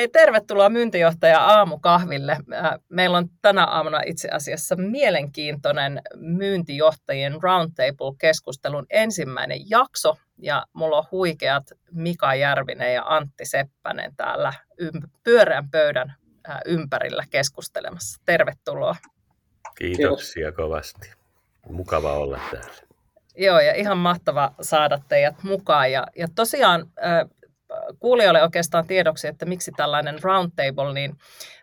Hei, tervetuloa myyntijohtaja aamukahville. Äh, meillä on tänä aamuna itse asiassa mielenkiintoinen myyntijohtajien roundtable-keskustelun ensimmäinen jakso. Ja mulla on huikeat Mika Järvinen ja Antti Seppänen täällä pyöreän pöydän äh, ympärillä keskustelemassa. Tervetuloa. Kiitoksia Kiitos. kovasti. Mukava olla täällä. Joo, ja ihan mahtava saada teidät mukaan. Ja, ja tosiaan äh, kuulijoille oikeastaan tiedoksi, että miksi tällainen roundtable, niin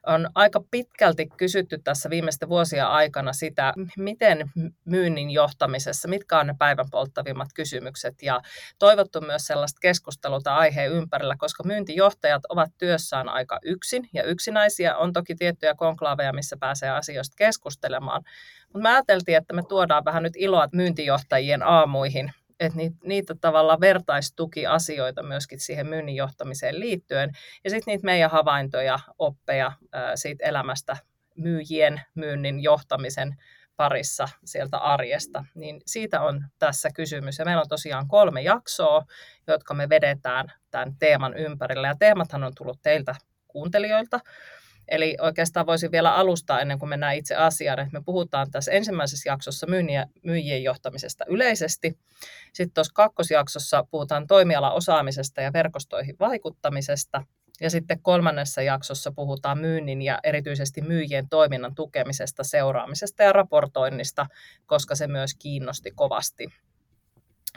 on aika pitkälti kysytty tässä viimeisten vuosien aikana sitä, miten myynnin johtamisessa, mitkä on ne päivän polttavimmat kysymykset. Ja toivottu myös sellaista keskustelua aiheen ympärillä, koska myyntijohtajat ovat työssään aika yksin ja yksinäisiä. On toki tiettyjä konklaaveja, missä pääsee asioista keskustelemaan, mutta me ajateltiin, että me tuodaan vähän nyt iloa myyntijohtajien aamuihin että niitä, niitä tavalla vertaistukiasioita myöskin siihen myynnin johtamiseen liittyen. Ja sitten niitä meidän havaintoja, oppeja siitä elämästä myyjien myynnin johtamisen parissa sieltä arjesta, niin siitä on tässä kysymys. Ja meillä on tosiaan kolme jaksoa, jotka me vedetään tämän teeman ympärillä. Ja teemathan on tullut teiltä kuuntelijoilta. Eli oikeastaan voisin vielä alustaa ennen kuin mennään itse asiaan, että me puhutaan tässä ensimmäisessä jaksossa myyjien johtamisesta yleisesti. Sitten tuossa kakkosjaksossa puhutaan toimialaosaamisesta ja verkostoihin vaikuttamisesta. Ja sitten kolmannessa jaksossa puhutaan myynnin ja erityisesti myyjien toiminnan tukemisesta, seuraamisesta ja raportoinnista, koska se myös kiinnosti kovasti.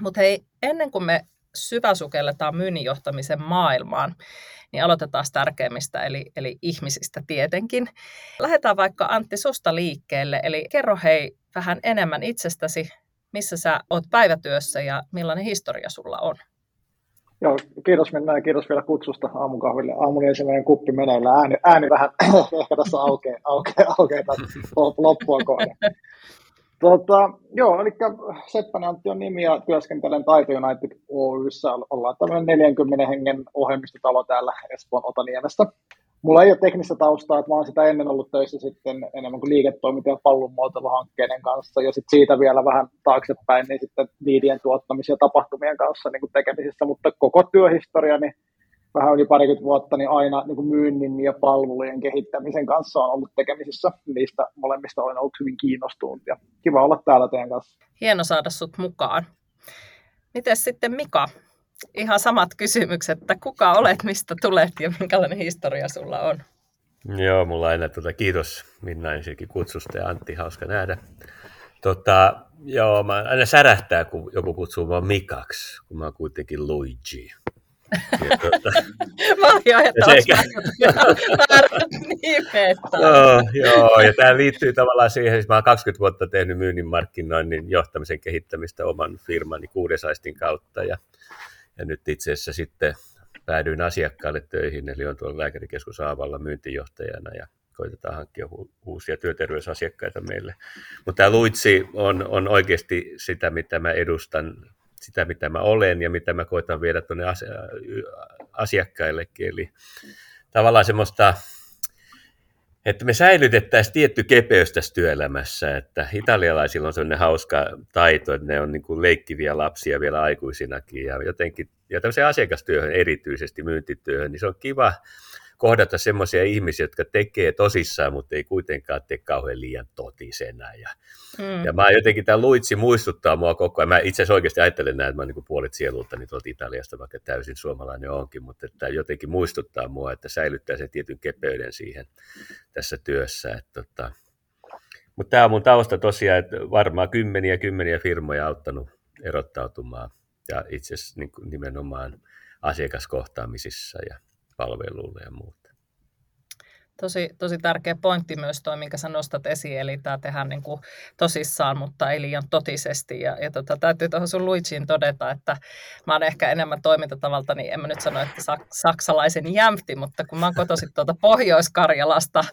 Mutta hei, ennen kuin me syväsukelletaan myynnin johtamisen maailmaan, niin aloitetaan tärkeimmistä, eli, eli ihmisistä tietenkin. Lähdetään vaikka Antti susta liikkeelle, eli kerro hei vähän enemmän itsestäsi, missä sä oot päivätyössä ja millainen historia sulla on? Joo, kiitos Minna ja kiitos vielä kutsusta aamukahville. Aamun ensimmäinen kuppi meneillä. Ääni, ääni vähän ehkä tässä aukeaa, aukeaa, aukeaa loppua kohden. Tota, joo, eli Seppänen Antti on nimi ja työskentelen Taito United Oyssä. Ollaan tämmöinen 40 hengen ohjelmistotalo täällä Espoon Otaniemestä. Mulla ei ole teknistä taustaa, että mä oon sitä ennen ollut töissä sitten enemmän kuin liiketoiminta- ja pallonmuotoiluhankkeiden kanssa, ja sitten siitä vielä vähän taaksepäin, niin sitten liidien tuottamisia tapahtumien kanssa niin kuin tekemisissä, mutta koko työhistoriani niin vähän yli parikymmentä vuotta, niin aina niin kuin myynnin ja palvelujen kehittämisen kanssa on ollut tekemisissä. Niistä molemmista olen ollut hyvin kiinnostunut ja kiva olla täällä teidän kanssa. Hieno saada sut mukaan. Miten sitten Mika? Ihan samat kysymykset, että kuka olet, mistä tulet ja minkälainen historia sulla on? Joo, mulla aina tuota, kiitos Minna ensinnäkin kutsusta ja Antti, hauska nähdä. Tota, joo, mä aina särähtää, kun joku kutsuu mua Mikaksi, kun mä oon kuitenkin Luigi. Mä olin jo joo, joo, ja tämä liittyy tavallaan siihen, että mä olen 20 vuotta tehnyt myynnin markkinoinnin johtamisen kehittämistä oman firmani Kuudesaistin kautta, ja, ja nyt itse asiassa sitten päädyin asiakkaalle töihin, eli on tuolla lääkärikeskus Aavalla myyntijohtajana, ja koitetaan hankkia uusia työterveysasiakkaita meille. Mutta tämä Luitsi on, on oikeasti sitä, mitä mä edustan sitä, mitä mä olen ja mitä mä koitan viedä tuonne asiakkaillekin. Eli tavallaan semmoista, että me säilytettäisiin tietty kepeys tässä työelämässä, että italialaisilla on sellainen hauska taito, että ne on niin kuin leikkiviä lapsia vielä aikuisinakin ja jotenkin, ja tämmöiseen asiakastyöhön erityisesti myyntityöhön, niin se on kiva kohdata semmoisia ihmisiä, jotka tekee tosissaan, mutta ei kuitenkaan tee kauhean liian totisena. Ja, mm. ja mä jotenkin tämä Luitsi muistuttaa mua koko ajan. Mä itse asiassa oikeasti ajattelen näin, että mä niin puolet sielulta niin tuolta Italiasta, vaikka täysin suomalainen onkin, mutta tämä jotenkin muistuttaa mua, että säilyttää sen tietyn kepeyden siihen tässä työssä. Että, tota, mutta tämä on mun tausta tosiaan, että varmaan kymmeniä kymmeniä firmoja auttanut erottautumaan ja itse asiassa niin nimenomaan asiakaskohtaamisissa ja palveluille ja muuta. Tosi, tosi tärkeä pointti myös tuo, minkä sä nostat esiin, eli tämä tehdään niin kuin tosissaan, mutta ei liian totisesti. Ja, ja tota, täytyy tuohon sun Luigiin todeta, että mä oon ehkä enemmän toimintatavalta, niin en mä nyt sano, että saksalaisen jämpti, mutta kun mä oon kotoisin tuolta Pohjois-Karjalasta,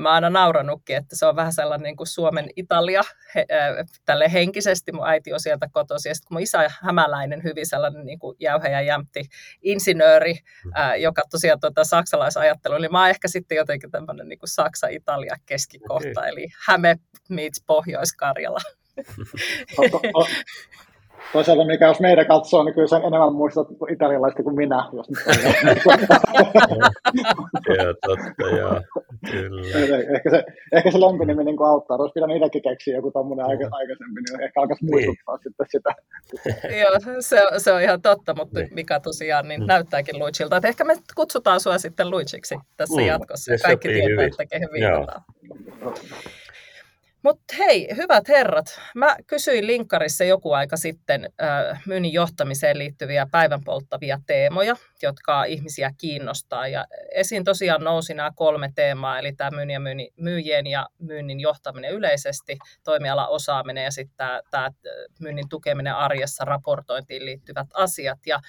mä oon aina nauranutkin, että se on vähän sellainen niin kuin Suomen Italia he, äh, tälle henkisesti. Mun äiti on sieltä kotoisin, ja sitten mun isä hämäläinen, hyvin sellainen niin kuin jäyhä ja jämpti insinööri, äh, joka tosiaan tuota saksalaisajattelu, eli mä oon ehkä sitten jotenkin tämmöinen niin Saksa-Italia keskikohta, okay. eli Häme meets Pohjois-Karjala. Toisaalta mikä jos meidän katsoo, niin kyllä sen enemmän muistat italialaista kuin minä. Jos joo, totta, joo. Kyllä. Ehkä se, ehkä se lempinimi niin auttaa. Olisi pitänyt itsekin keksiä joku tämmöinen aika, aikaisempi, niin ehkä alkaisi niin. muistuttaa niin. sitten sitä. joo, se, se on ihan totta, mutta niin. mikä tosiaan niin mm. näyttääkin Luigilta. Että ehkä me kutsutaan sinua sitten Luigiksi tässä mm. jatkossa. Kaikki tietää, että kehen viitataan. Mutta hei, hyvät herrat, mä kysyin linkkarissa joku aika sitten äh, myynnin johtamiseen liittyviä päivän polttavia teemoja, jotka ihmisiä kiinnostaa. Ja esiin tosiaan nousi nämä kolme teemaa, eli tämä myynnin ja myynnin, myyjien ja myynnin johtaminen yleisesti, toimiala osaaminen ja sitten tämä myynnin tukeminen arjessa, raportointiin liittyvät asiat. Ja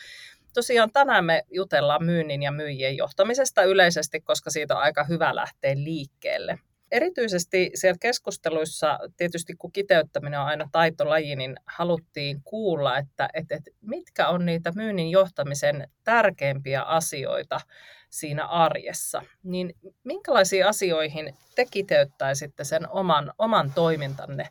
tosiaan tänään me jutellaan myynnin ja myyjien johtamisesta yleisesti, koska siitä on aika hyvä lähteä liikkeelle. Erityisesti siellä keskusteluissa, tietysti kun kiteyttäminen on aina taitolaji, niin haluttiin kuulla, että, että, että mitkä on niitä myynnin johtamisen tärkeimpiä asioita siinä arjessa. Niin minkälaisiin asioihin te kiteyttäisitte sen oman, oman toimintanne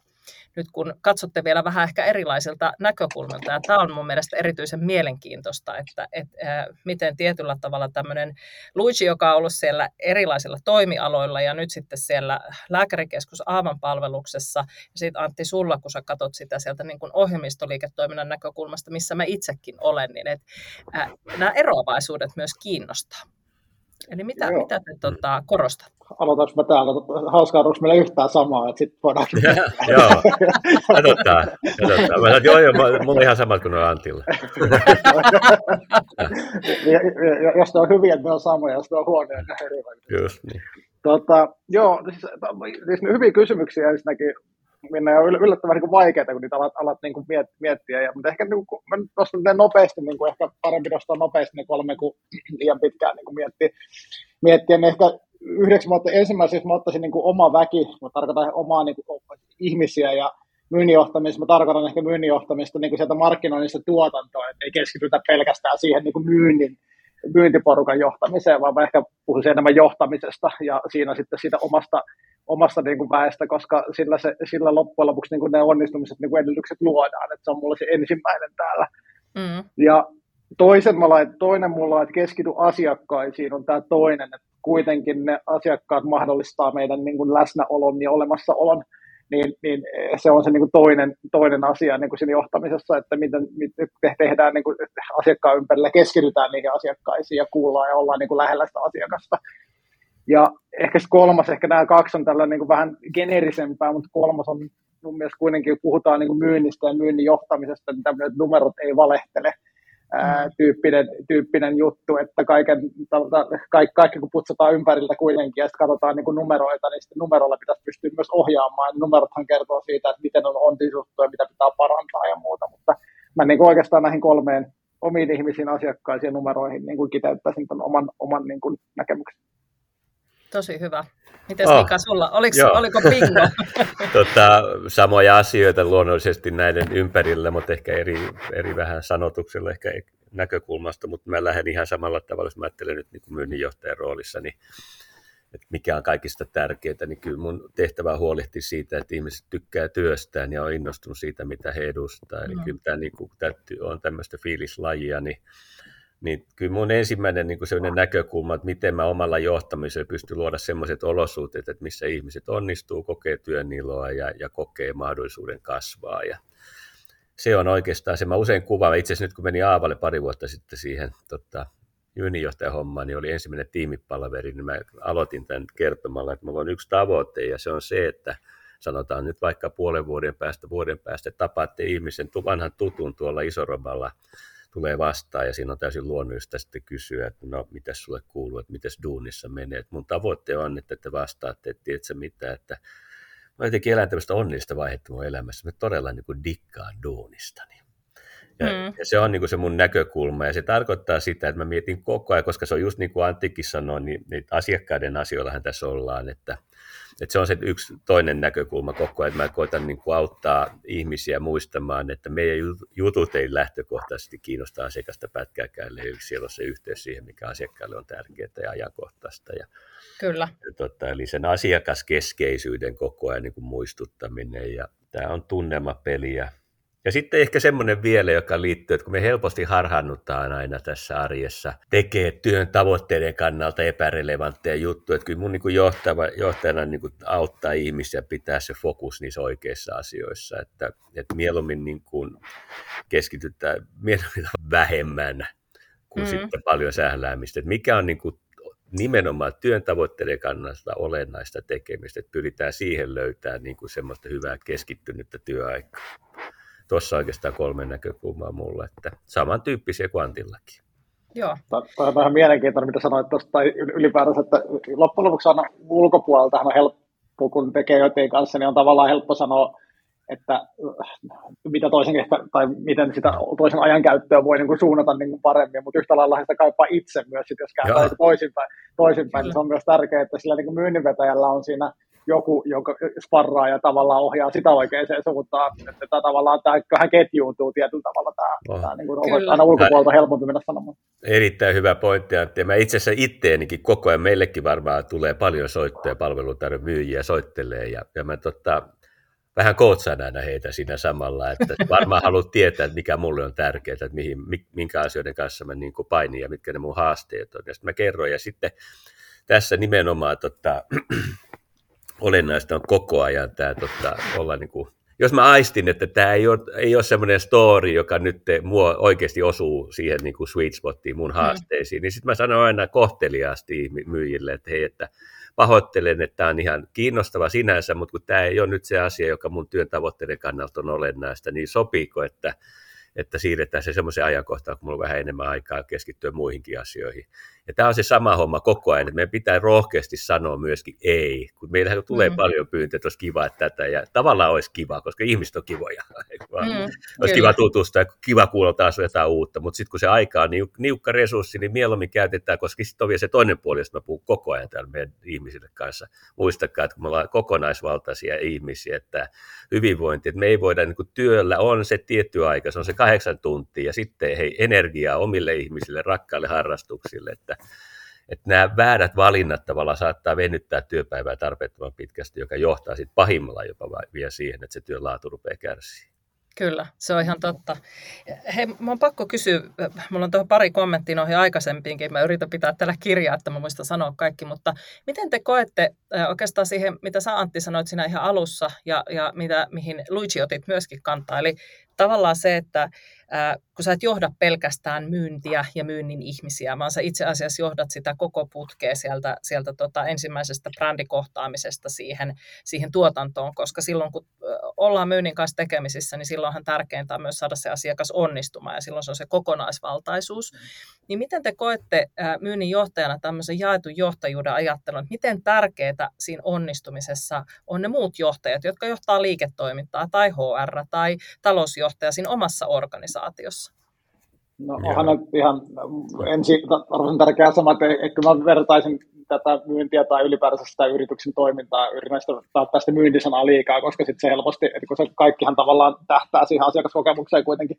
nyt kun katsotte vielä vähän ehkä erilaisilta näkökulmilta, ja tämä on mun mielestä erityisen mielenkiintoista, että, että miten tietyllä tavalla tämmöinen Luigi, joka on ollut siellä erilaisilla toimialoilla ja nyt sitten siellä lääkärikeskus Aavan palveluksessa, ja sitten Antti sulla, kun sä katsot sitä sieltä niin kuin ohjelmistoliiketoiminnan näkökulmasta, missä mä itsekin olen, niin että nämä eroavaisuudet myös kiinnostaa. Eli mitä, mitä te tota, korostat? Aloitanko mä täällä? Hauskaa, onko meillä yhtään samaa, että sitten voidaan... joo, katsotaan. katsotaan. Mä sanoin, joo, joo, mulla on ihan samat kuin Antilla. ja, ja, jos ne on hyviä, että ne on samoja, jos ne on huonoja, ne on erilaisia. Just niin. Tota, joo, siis, siis hyviä kysymyksiä ensinnäkin minne on yllättävän niin vaikeaa, kun niitä alat, alat niin kuin miettiä. Ja, mutta ehkä niin kuin, mä nostan ne nopeasti, niin kuin ehkä parempi nostaa nopeasti ne kolme kuin liian pitkään niin kuin miettiä. miettiä. Niin ehkä yhdeksi mä ottaisin, mä ottaisin niin kuin oma väki, mä tarkoitan omaa niin kuin, ihmisiä ja myynnin mä tarkoitan ehkä myynnin johtamista niin kuin sieltä markkinoinnista tuotantoa, ei keskitytä pelkästään siihen niin kuin myynnin, myyntiporukan johtamiseen, vaan mä ehkä puhuisin enemmän johtamisesta ja siinä sitten siitä omasta omasta niin kuin väestä, koska sillä, se, sillä loppujen lopuksi niin kuin ne onnistumiset niin kuin edellytykset luodaan, että se on mulla se ensimmäinen täällä. Mm. Ja toisen mä lait, toinen mulla, että keskity asiakkaisiin, on tämä toinen, että kuitenkin ne asiakkaat mahdollistaa meidän niin kuin läsnäolon ja olemassaolon, niin, niin se on se niin kuin toinen, toinen asia niin kuin siinä johtamisessa, että miten, miten tehdään niin kuin asiakkaan ympärillä, keskitytään niihin asiakkaisiin ja kuullaan ja ollaan niin kuin lähellä sitä asiakasta. Ja ehkä se kolmas, ehkä nämä kaksi on tällä niin kuin vähän geneerisempää, mutta kolmas on mun mielestä kuitenkin, kun puhutaan niin kuin myynnistä ja myynnin johtamisesta, niin tämmöinen, että numerot ei valehtele ää, mm. tyyppinen, tyyppinen juttu, että kaiken, kaikki, kaikki kun putsataan ympäriltä kuitenkin ja sitten katsotaan niin kuin numeroita, niin sitten numeroilla pitäisi pystyä myös ohjaamaan. Numerothan kertoo siitä, että miten on onnistunut ja mitä pitää parantaa ja muuta, mutta mä niin kuin oikeastaan näihin kolmeen omiin ihmisiin, asiakkaisiin numeroihin niin kuin kiteyttäisin tämän oman, oman niin kuin näkemyksen. Tosi hyvä. Miten oh. Mika sulla? Oliko, oliko bingo? tota, samoja asioita luonnollisesti näiden ympärillä, mutta ehkä eri, eri vähän sanotuksella, ehkä näkökulmasta, mutta mä lähden ihan samalla tavalla, jos mä ajattelen nyt niin kuin myynninjohtajan roolissa, niin että mikä on kaikista tärkeintä, niin kyllä mun tehtävä on huolehtia siitä, että ihmiset tykkää työstään ja on innostunut siitä, mitä he edustaa. Eli mm. kyllä tämä, niin kuin, tämä on tämmöistä fiilislajia, niin niin kyllä mun ensimmäinen niin sellainen näkökulma, että miten mä omalla johtamisella pystyn luoda sellaiset olosuhteet, että missä ihmiset onnistuu, kokee työn iloa ja, ja kokee mahdollisuuden kasvaa. Ja se on oikeastaan se, mä usein kuvaan, itse asiassa nyt kun menin Aavalle pari vuotta sitten siihen tota, jyninjohtajan hommaan, niin oli ensimmäinen tiimipalaveri, niin mä aloitin tämän kertomalla, että mulla on yksi tavoite ja se on se, että sanotaan nyt vaikka puolen vuoden päästä, vuoden päästä tapaatte ihmisen, vanhan tutun tuolla Isoroballa tulee vastaan ja siinä on täysin luonnollista sitten kysyä, että no mitä sulle kuuluu, että miten duunissa menee. Et mun tavoitte on, että te vastaatte, että tiedätkö mitä, että mä jotenkin elän tämmöistä onnellista vaihetta mun elämässä. Mä todella niin kuin dikkaan duunistani. Ja, mm. ja se on niin kuin se mun näkökulma, ja se tarkoittaa sitä, että mä mietin koko ajan, koska se on just niin kuin Anttikin sanoi, niin, niin asiakkaiden asioillahan tässä ollaan, että, että se on se yksi toinen näkökulma koko ajan, että mä koitan niin kuin auttaa ihmisiä muistamaan, että meidän jutut ei lähtökohtaisesti kiinnosta asiakasta pätkääkään, eli siellä on se yhteys siihen, mikä asiakkaalle on tärkeää ja ajankohtaista. Ja, Kyllä. Ja, tota, eli sen asiakaskeskeisyyden koko ajan niin kuin muistuttaminen, ja tämä on tunnelmapeliä, ja sitten ehkä semmoinen vielä, joka liittyy, että kun me helposti harhannutaan aina tässä arjessa, tekee työn tavoitteiden kannalta epärelevantteja juttuja, että kyllä mun niin johtava, johtajana niin auttaa ihmisiä pitää se fokus niissä oikeissa asioissa, että, että mieluummin niin kuin keskitytään mieluummin vähemmän kuin mm. sitten paljon sähläämistä. Että mikä on niin kuin nimenomaan työn tavoitteiden kannalta olennaista tekemistä, että pyritään siihen löytämään niin kuin semmoista hyvää keskittynyttä työaikaa tuossa oikeastaan kolme näkökulmaa mulle, että samantyyppisiä kuin Antillakin. Joo. Tämä on vähän mielenkiintoinen, mitä sanoit tuosta, tai ylipäätänsä, että loppujen lopuksi on ulkopuolelta on helppo, kun tekee jotain kanssa, niin on tavallaan helppo sanoa, että äh, mitä toisen ehkä, tai miten sitä toisen ajankäyttöä voi niin kuin suunnata niin kuin paremmin, mutta yhtä lailla sitä kaipaa itse myös, sit jos kääntää toisinpäin, toisinpäin niin se on myös tärkeää, että sillä niin kuin myynninvetäjällä on siinä joku, joka sparraa ja tavallaan ohjaa sitä oikeaan suuntaan, että tämä tavallaan tämä ketjuuntuu tietyllä tavalla tämä, oh. tämä niin kuin aina ulkopuolelta helpompi mennä sanomaan. Erittäin hyvä pointti, Antti. Mä itse asiassa itteenikin koko ajan, meillekin varmaan tulee paljon soittoja, palvelutarve myyjiä soittelee ja, ja mä tota, vähän kootsaan aina heitä siinä samalla, että varmaan haluat tietää, että mikä mulle on tärkeää, että mihin, minkä asioiden kanssa mä niin painin ja mitkä ne mun haasteet on. Ja sitten mä kerron ja sitten tässä nimenomaan tota, olennaista on koko ajan tämä tota, olla niin kuin, jos mä aistin, että tämä ei ole, ei ole semmoinen story, joka nyt mua oikeasti osuu siihen niin kuin sweet spottiin mun mm. haasteisiin, mm. niin sitten mä sanon aina kohteliaasti myyjille, että hei, että pahoittelen, että tämä on ihan kiinnostava sinänsä, mutta kun tämä ei ole nyt se asia, joka mun työn tavoitteiden kannalta on olennaista, niin sopiiko, että että siirretään se semmoisen ajankohtaan, kun mulla on vähän enemmän aikaa keskittyä muihinkin asioihin. Ja tämä on se sama homma koko ajan, että meidän pitää rohkeasti sanoa myöskin ei, kun meillähän tulee mm. paljon pyyntöjä, että olisi kiva että tätä, ja tavallaan olisi kiva, koska ihmiset on kivoja. Mm, olisi kyllä. kiva tutustua kiva kuulla taas jotain uutta, mutta sitten kun se aika on niuk- niukka resurssi, niin mieluummin käytetään, koska sitten on vielä se toinen puoli, josta mä puhun koko ajan täällä meidän ihmisille kanssa. Muistakaa, että kun me ollaan kokonaisvaltaisia ihmisiä, että hyvinvointi, että me ei voida, niin kuin työllä on se tietty aika, se on se kahdeksan tuntia, ja sitten hei, energiaa omille ihmisille, rakkaille harrastuksille, että että nämä väärät valinnat tavallaan saattaa venyttää työpäivää tarpeettoman pitkästi, joka johtaa sitten pahimmalla jopa vielä siihen, että se työn laatu rupeaa kärsiä. Kyllä, se on ihan totta. Hei, mä on pakko kysyä, mulla on tuohon pari kommenttia noihin aikaisempiinkin, mä yritän pitää tällä kirjaa, että mä muistan sanoa kaikki, mutta miten te koette oikeastaan siihen, mitä sä Antti sanoit siinä ihan alussa ja, ja mitä, mihin Luigi otit myöskin kantaa, eli tavallaan se, että kun sä et johda pelkästään myyntiä ja myynnin ihmisiä, vaan sä itse asiassa johdat sitä koko putkea sieltä, sieltä tota ensimmäisestä brändikohtaamisesta siihen, siihen tuotantoon, koska silloin kun ollaan myynnin kanssa tekemisissä, niin silloinhan tärkeintä on myös saada se asiakas onnistumaan ja silloin se on se kokonaisvaltaisuus. Niin miten te koette myynnin johtajana tämmöisen jaetun johtajuuden ajattelun, että miten tärkeää siinä onnistumisessa on ne muut johtajat, jotka johtaa liiketoimintaa tai HR tai talousjohtaja siinä omassa organisaatiossa? No onhan on ihan ensin arvoisen tärkeää sanoa, että ehkä mä vertaisin tätä myyntiä tai ylipäätänsä sitä yrityksen toimintaa, yritän sitä välttää sitä myyntisanaa liikaa, koska sitten se helposti, että kun se kaikkihan tavallaan tähtää siihen asiakaskokemukseen kuitenkin,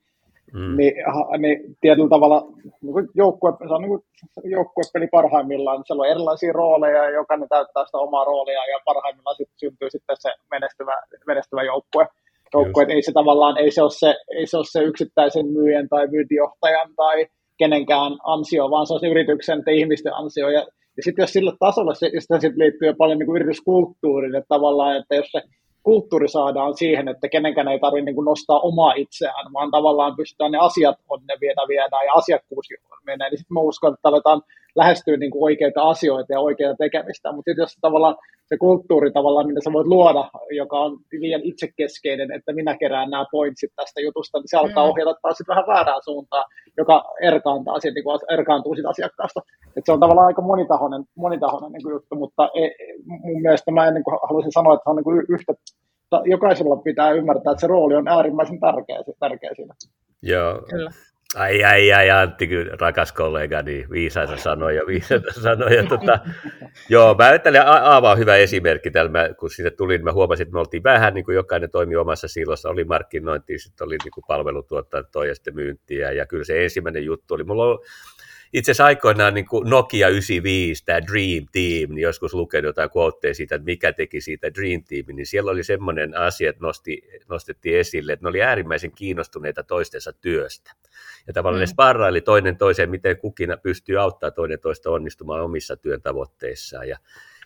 mm. niin, niin tietyllä tavalla niin joukkue, se on niin joukkuepeli parhaimmillaan, siellä on erilaisia rooleja ja jokainen täyttää sitä omaa roolia ja parhaimmillaan sitten syntyy sitten se menestyvä, menestyvä joukkue. Joukkue ei se tavallaan, ei se, ole se, ei se ole se yksittäisen myyjän tai myyntijohtajan tai kenenkään ansio, vaan se on se yrityksen ja ihmisten ansio. Ja, ja sitten jos sillä tasolla, se, sitä sit liittyy paljon niin yrityskulttuuriin, että tavallaan, että jos se kulttuuri saadaan siihen, että kenenkään ei tarvitse niin nostaa omaa itseään, vaan tavallaan pystytään ne asiat on ne viedä viedään ja asiakkuus menee, niin sitten mä uskon, että aletaan lähestyä niin kuin oikeita asioita ja oikeita tekemistä. Mutta jos tavallaan se kulttuuri tavallaan, mitä sä voit luoda, joka on liian itsekeskeinen, että minä kerään nämä pointsit tästä jutusta, niin se alkaa mm. ohjata taas sitten vähän väärään suuntaan, joka erkaantaa sit, niin kuin, erkaantuu siitä asiakkaasta. Et se on tavallaan aika monitahoinen, monitahoinen niin kuin juttu, mutta ei, mun mielestä mä en, niin kuin, haluaisin sanoa, että se on niin kuin yhtä jokaisella pitää ymmärtää, että se rooli on äärimmäisen tärkeä, tärkeä siinä. Joo. Kyllä. Ai, ai, ai, Antti, rakas kollegani, viisaita sanoja, viisaita sanoja. Tota, joo, mä ajattelin, Aava on hyvä esimerkki. Täällä mä, kun sinne tulin, mä huomasin, että me oltiin vähän, niin kuin jokainen toimi omassa silossa. Oli markkinointi, sitten oli niin kuin ja sitten myyntiä. Ja kyllä se ensimmäinen juttu oli, mulla on itse asiassa aikoinaan niin kuin Nokia 95, tämä Dream Team, niin joskus lukenut jotain quoteja siitä, että mikä teki siitä Dream Teamin, niin siellä oli semmoinen asia, että nosti, nostettiin esille, että ne oli äärimmäisen kiinnostuneita toistensa työstä. Ja tavallaan mm. ne sparraili toinen toiseen, miten kukin pystyy auttamaan toinen toista onnistumaan omissa työn tavoitteissaan. Ja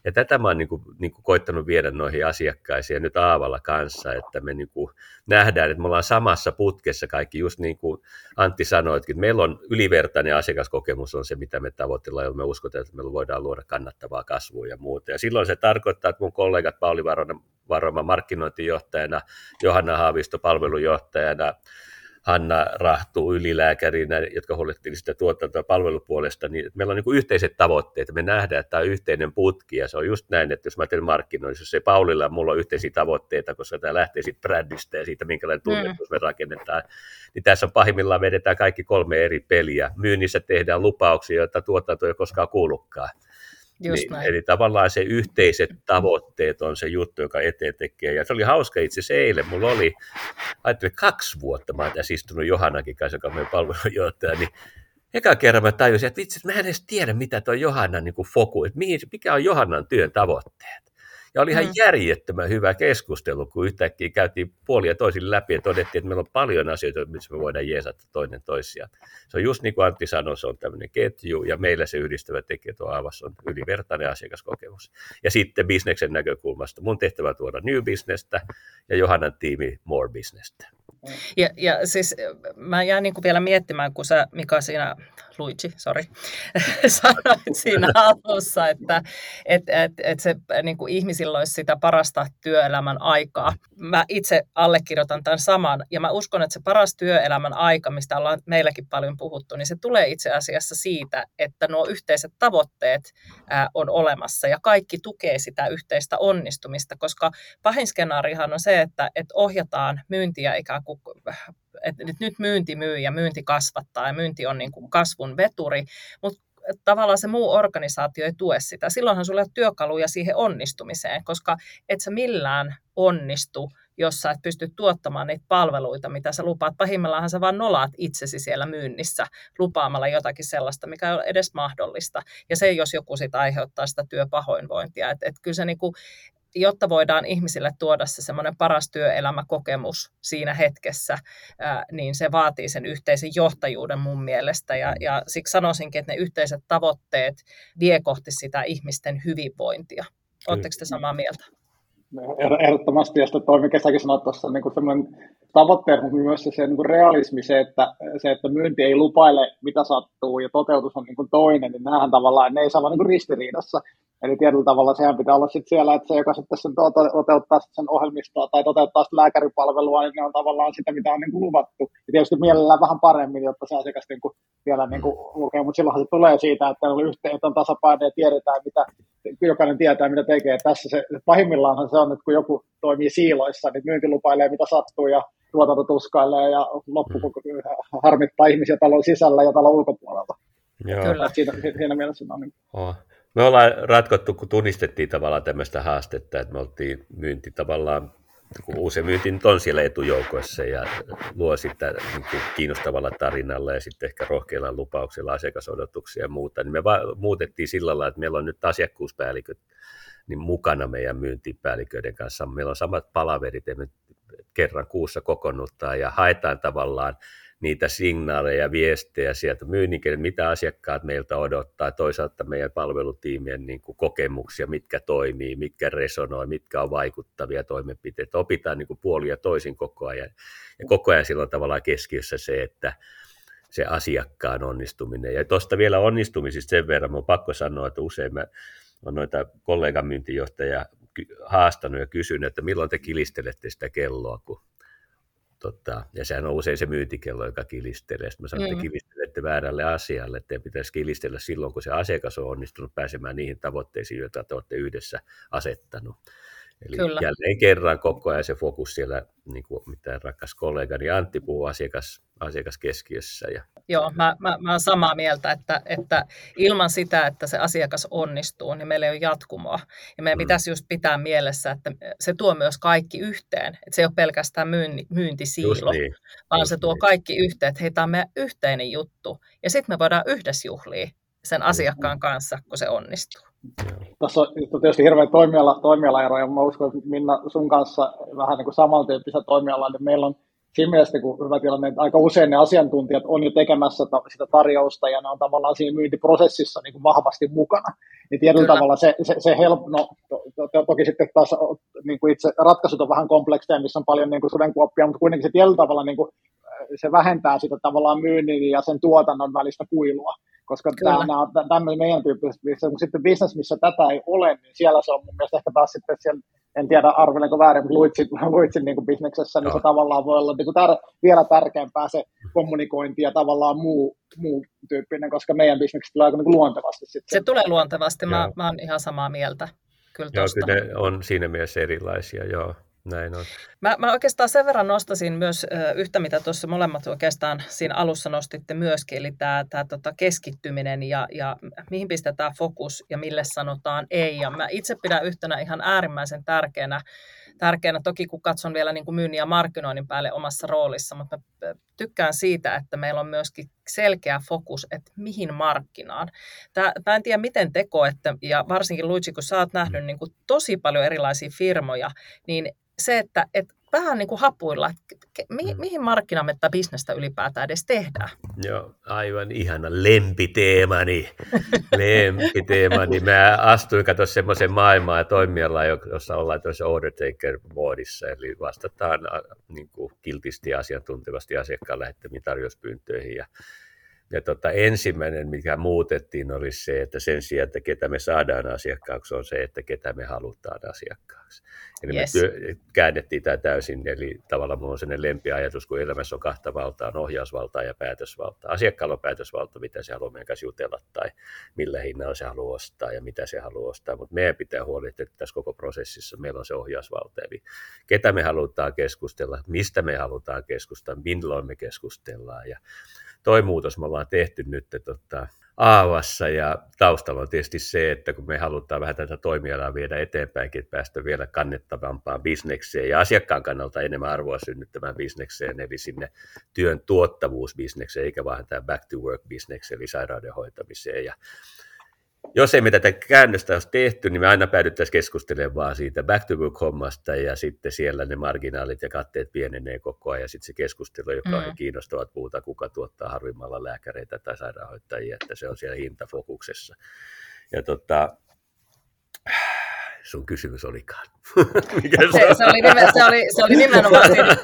ja tätä mä oon niin kuin, niin kuin koittanut viedä noihin asiakkaisiin ja nyt Aavalla kanssa, että me niin kuin nähdään, että me ollaan samassa putkessa kaikki, just niin kuin Antti sanoi, että meillä on ylivertainen asiakaskokemus on se, mitä me tavoitellaan, ja me uskotaan, että me voidaan luoda kannattavaa kasvua ja muuta. Ja silloin se tarkoittaa, että mun kollegat Pauli Varoma markkinointijohtajana, Johanna Haavisto palvelujohtajana, Hanna Rahtu ylilääkärinä, jotka huolehtii sitä tuotantoa palvelupuolesta, niin meillä on niin kuin yhteiset tavoitteet. Me nähdään, että tämä on yhteinen putki ja se on just näin, että jos mä teen markkinoissa, jos se Paulilla ja mulla on yhteisiä tavoitteita, koska tämä lähtee siitä brändistä ja siitä, minkälainen tunnetus mm. me rakennetaan, niin tässä on pahimmillaan vedetään kaikki kolme eri peliä. Myynnissä tehdään lupauksia, joita tuotanto ei koskaan kuulukaan. Just niin, Eli tavallaan se yhteiset tavoitteet on se juttu, joka eteen tekee. Ja se oli hauska itse asiassa eilen. Mulla oli, ajattelin kaksi vuotta, mä oon tässä istunut Johannakin kanssa, joka on meidän palvelunjohtaja, niin eka kerran mä tajusin, että vitsi, mä en edes tiedä, mitä tuo Johannan niin foku, että mihin, mikä on Johannan työn tavoitteet. Ja oli ihan mm. järjettömän hyvä keskustelu, kun yhtäkkiä käytiin puolia toisille läpi ja todettiin, että meillä on paljon asioita, missä me voidaan jeesata toinen toisiaan. Se on just niin kuin Antti sanoi, se on tämmöinen ketju ja meillä se yhdistävä tekijä tuo Aavas on ylivertainen asiakaskokemus. Ja sitten bisneksen näkökulmasta mun tehtävä tuoda new businessta ja Johannan tiimi more businessta. Ja, ja siis mä jään niin kuin vielä miettimään, kun sä Mika siinä, Luigi, sorry, sanoit siinä alussa, että et, et, et se niin kuin ihmisillä olisi sitä parasta työelämän aikaa. Mä itse allekirjoitan tämän saman, ja mä uskon, että se paras työelämän aika, mistä ollaan meilläkin paljon puhuttu, niin se tulee itse asiassa siitä, että nuo yhteiset tavoitteet ää, on olemassa, ja kaikki tukee sitä yhteistä onnistumista, koska pahin skenaarihan on se, että, että ohjataan myyntiä ikään kuin että nyt myynti myy ja myynti kasvattaa ja myynti on niin kuin kasvun veturi, mutta tavallaan se muu organisaatio ei tue sitä. Silloinhan sulla on työkaluja siihen onnistumiseen, koska et sä millään onnistu, jos sä et pysty tuottamaan niitä palveluita, mitä sä lupaat. Pahimmillaan sä vaan nolaat itsesi siellä myynnissä lupaamalla jotakin sellaista, mikä ei ole edes mahdollista. Ja se, jos joku sitä aiheuttaa sitä työpahoinvointia. Että et kyllä se niinku, jotta voidaan ihmisille tuoda se semmoinen paras työelämäkokemus siinä hetkessä, niin se vaatii sen yhteisen johtajuuden mun mielestä. Ja, ja siksi sanoisinkin, että ne yhteiset tavoitteet vie kohti sitä ihmisten hyvinvointia. Oletteko te samaa mieltä? Ehdottomasti, ja sitten toimi kesäkin sanoi tuossa niin semmoinen tavoitteet, mutta myös se, se niin kuin realismi, se että, se, että myynti ei lupaile, mitä sattuu, ja toteutus on niin kuin toinen, niin nämähän tavallaan, ne ei saa niin ristiriidassa. Eli tietyllä tavalla sehän pitää olla sitten siellä, että se, joka sitten sen toteuttaa sen ohjelmistoa tai toteuttaa sitä lääkäripalvelua, niin ne on tavallaan sitä, mitä on niin kuin luvattu. Ja tietysti mielellään vähän paremmin, jotta se asiakas niin kuin vielä niin kuin lukee, mutta silloinhan se tulee siitä, että on yhteen, on tasapaino ja tiedetään, mitä, jokainen tietää, mitä tekee. Tässä se, pahimmillaan se on, että kun joku toimii siiloissa, niin myynti lupailee, mitä sattuu ja tuotanto tuskailee ja loppu harmittaa ihmisiä talon sisällä ja talon ulkopuolella. Joo. Kyllä. Siinä, siinä mielessä on niin. Oh. Me ollaan ratkottu, kun tunnistettiin tavallaan tämmöistä haastetta, että me oltiin myynti tavallaan, kun uusi myynti nyt on siellä etujoukoissa ja luo sitä niin kuin kiinnostavalla tarinalla ja sitten ehkä rohkeilla lupauksilla asiakasodotuksia ja muuta, niin me va- muutettiin sillä lailla, että meillä on nyt asiakkuuspäälliköt niin mukana meidän myyntipäälliköiden kanssa. Meillä on samat palaverit ja me kerran kuussa kokoonnuttaa ja haetaan tavallaan niitä signaaleja, viestejä sieltä myynnin, mitä asiakkaat meiltä odottaa, toisaalta meidän palvelutiimien niin kuin kokemuksia, mitkä toimii, mitkä resonoi, mitkä on vaikuttavia toimenpiteitä. Opitaan niin kuin puolia toisin koko ajan. Ja koko ajan silloin tavallaan keskiössä se, että se asiakkaan onnistuminen. Ja tuosta vielä onnistumisista sen verran, on pakko sanoa, että usein mä olen noita kollegan myyntijohtajia haastanut ja kysynyt, että milloin te kilistelette sitä kelloa, kun Tota, ja sehän on usein se myyntikello, joka kilistelee. Sitten mä sanon, että mm. kilistelette väärälle asialle, että pitäisi kilistellä silloin, kun se asiakas on onnistunut pääsemään niihin tavoitteisiin, joita te olette yhdessä asettanut. Eli Kyllä. jälleen kerran koko ajan se fokus siellä, niin kuin mitä rakas kollegani Antti puhuu asiakas, asiakaskeskiössä. Ja... Joo, mä, mä, mä olen samaa mieltä, että, että ilman sitä, että se asiakas onnistuu, niin meillä ei ole jatkumoa. Ja meidän mm. pitäisi just pitää mielessä, että se tuo myös kaikki yhteen. Että se ei ole pelkästään myynti, myyntisiilo, niin. vaan just se tuo niin. kaikki yhteen, että hei, tämä on meidän yhteinen juttu. Ja sitten me voidaan yhdessä juhlia sen asiakkaan kanssa, kun se onnistuu. Tässä on tietysti hirveä toimiala, toimialaero, ja mä uskon, että Minna sun kanssa vähän niin kuin samantyyppistä toimialaa, niin meillä on siinä mielessä kun hyvä tilanne, että aika usein ne asiantuntijat on jo tekemässä sitä tarjousta ja ne on tavallaan siinä myyntiprosessissa niin kuin vahvasti mukana. Niin tietyllä Kyllä. tavalla se, se, se help, no, to, to, to, toki sitten taas niin kuin itse ratkaisut on vähän komplekseja, missä on paljon niin kuin sudenkuoppia, mutta kuitenkin se tietyllä tavalla niin kuin, se vähentää sitä tavallaan myynnin ja sen tuotannon välistä kuilua koska tämä, tämmöinen meidän tyyppistä, kun sitten business, missä tätä ei ole, niin siellä se on mun mielestä ehkä taas sitten siellä, en tiedä arvelenko väärin, mutta Luitsin, Luitsin niin bisneksessä, niin se tavallaan voi olla niin kuin tär, vielä tärkeämpää se kommunikointi ja tavallaan muu, muu tyyppinen, koska meidän bisnekset tulee aika niin luontevasti. Sitten. Se tulee luontevasti, mä, mä oon ihan samaa mieltä. Kyllä joo, kyllä ne on siinä mielessä erilaisia, joo. Näin on. Mä, mä oikeastaan sen verran nostasin myös ö, yhtä, mitä tuossa molemmat oikeastaan siinä alussa nostitte myöskin, eli tämä, tämä tota keskittyminen ja, ja mihin pistetään fokus ja mille sanotaan ei. Ja mä itse pidän yhtenä ihan äärimmäisen tärkeänä, tärkeänä toki kun katson vielä niin kuin myynnin ja markkinoinnin päälle omassa roolissa, mutta mä tykkään siitä, että meillä on myöskin selkeä fokus, että mihin markkinaan. Tää, mä en tiedä, miten teko, että, ja varsinkin Luigi, kun sä oot nähnyt niin kuin tosi paljon erilaisia firmoja, niin se, että, että vähän niin kuin hapuilla, että mi, mm. mihin markkinamme tätä bisnestä ylipäätään edes tehdään. Joo, aivan ihana lempiteemani. lempiteemani. Mä astuin katsoa semmoisen maailmaan ja toimialaan, jossa ollaan tuossa order taker moodissa, eli vastataan niin kuin kiltisti ja asiantuntevasti asiakkaan lähettämiin tarjouspyyntöihin ja ja tota, ensimmäinen, mikä muutettiin, oli se, että sen sijaan, että ketä me saadaan asiakkaaksi, on se, että ketä me halutaan asiakkaaksi. Eli yes. me työ, käännettiin tämä täysin, eli tavallaan minulla on sellainen lempiajatus, kun elämässä on kahta valtaa, on ohjausvaltaa ja päätösvaltaa. Asiakkaalla on päätösvalta, mitä se haluaa meidän kanssa jutella tai millä hinnalla se haluaa ostaa ja mitä se haluaa ostaa, mutta meidän pitää huolehtia, että tässä koko prosessissa meillä on se ohjausvalta, eli ketä me halutaan keskustella, mistä me halutaan keskustella, milloin me keskustellaan ja toi muutos me ollaan tehty nyt tota, Aavassa ja taustalla on tietysti se, että kun me halutaan vähän tätä toimialaa viedä eteenpäinkin, että päästä vielä kannettavampaan bisnekseen ja asiakkaan kannalta enemmän arvoa synnyttämään bisnekseen, eli sinne työn tuottavuusbisnekseen, eikä vaan tämä back to work bisnekseen, eli sairauden hoitamiseen. Ja jos ei me tätä käännöstä olisi tehty, niin me aina päädyttäisiin keskustelemaan vaan siitä back to work hommasta ja sitten siellä ne marginaalit ja katteet pienenee koko ajan ja sitten se keskustelu, joka on mm. kiinnostavat puhuta, kuka tuottaa harvimmalla lääkäreitä tai sairaanhoitajia, että se on siellä hintafokuksessa. Ja tota, sun kysymys olikaan? Mikä se, se, se, oli nimen, se, oli, se oli nimenomaan siinä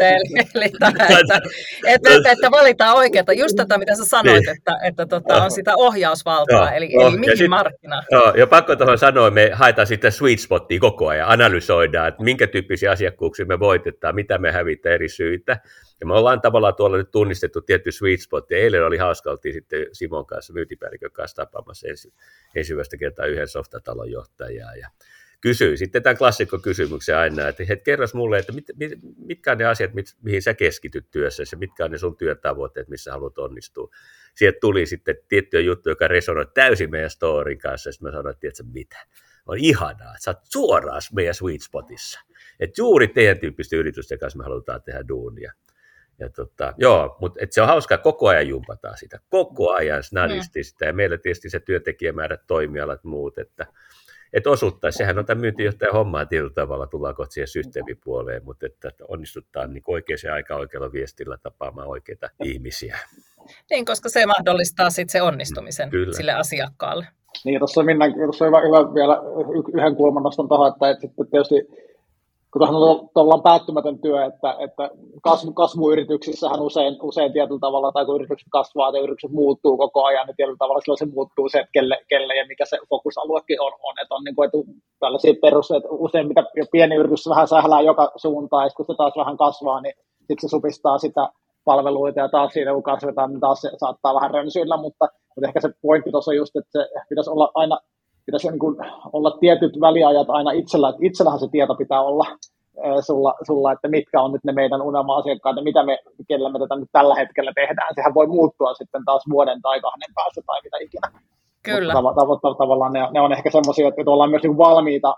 eli, eli tämä, että, että, että, että valitaan oikeaa. Just tätä, mitä sä sanoit, niin. että, että tota, on sitä ohjausvaltaa, joo, eli, joo, eli mihin sit, markkina. Joo, ja pakko tuohon sanoa, me haetaan sitä sweet spottia koko ajan, analysoidaan, että minkä tyyppisiä asiakkuuksia me voitetaan, mitä me hävitään eri syitä. Ja me ollaan tavallaan tuolla nyt tunnistettu tietty sweet spot, ja eilen oli hauska, oltiin sitten Simon kanssa, myyntipäällikön kanssa tapaamassa ensi, ensimmäistä kertaa yhden softatalon johtajaa, ja kysyi sitten tämän klassikkokysymyksen aina, että et kerros mulle, että mit, mit, mitkä on ne asiat, mit, mihin sä keskityt työssä, ja mitkä on ne sun työtavoitteet, missä haluat onnistua. Sieltä tuli sitten tiettyjä juttuja, joka resonoi täysin meidän storin kanssa, ja sitten mä sanoin, että tiedätkö mitä, on ihanaa, että sä oot suoraan meidän sweet spotissa. Että juuri teidän tyyppisten yritysten kanssa me halutaan tehdä duunia. Ja tota, joo, mutta et se on hauskaa, koko ajan jumpataan sitä, koko ajan snadisti sitä, ja meillä tietysti se työntekijämäärät, toimialat, muut, että että osuttaisiin. Sehän on tämän myyntijohtajan hommaa tietyllä tavalla, tullaan kohta siihen systeemipuoleen, mutta että onnistutaan niin oikeaan aikaan oikealla viestillä tapaamaan oikeita ihmisiä. Niin, koska se mahdollistaa sitten se onnistumisen Kyllä. sille asiakkaalle. Niin, tuossa on, Minna, tuossa on hyvä, hyvä vielä yhden kulman noston tuohon, että, että sitten tietysti kun on tavallaan päättymätön työ, että, että kasvu, kasvuyrityksissähän usein, usein tietyllä tavalla, tai kun yritykset kasvaa ja yritykset muuttuu koko ajan, niin tietyllä tavalla silloin se muuttuu se, että kelle, kelle ja mikä se fokusaluekin on, on. Että on niin kuin, että tällaisia perus, että usein mitä pieni yritys vähän sählää joka suuntaan, ja kun se taas vähän kasvaa, niin sitten se supistaa sitä palveluita, ja taas siinä kun kasvetaan, niin taas se saattaa vähän rönsyillä, mutta, mutta ehkä se pointti tuossa on just, että se pitäisi olla aina pitäisi niin kuin olla tietyt väliajat aina itsellä, että itsellähän se tieto pitää olla sulla, sulla, että mitkä on nyt ne meidän unelma-asiakkaat ja mitä me, kellä me tätä nyt tällä hetkellä tehdään. Sehän voi muuttua sitten taas vuoden tai kahden päästä tai mitä ikinä. Kyllä. Mutta tav- tav- tavallaan ne, ne, on ehkä semmoisia, että ollaan myös niin valmiita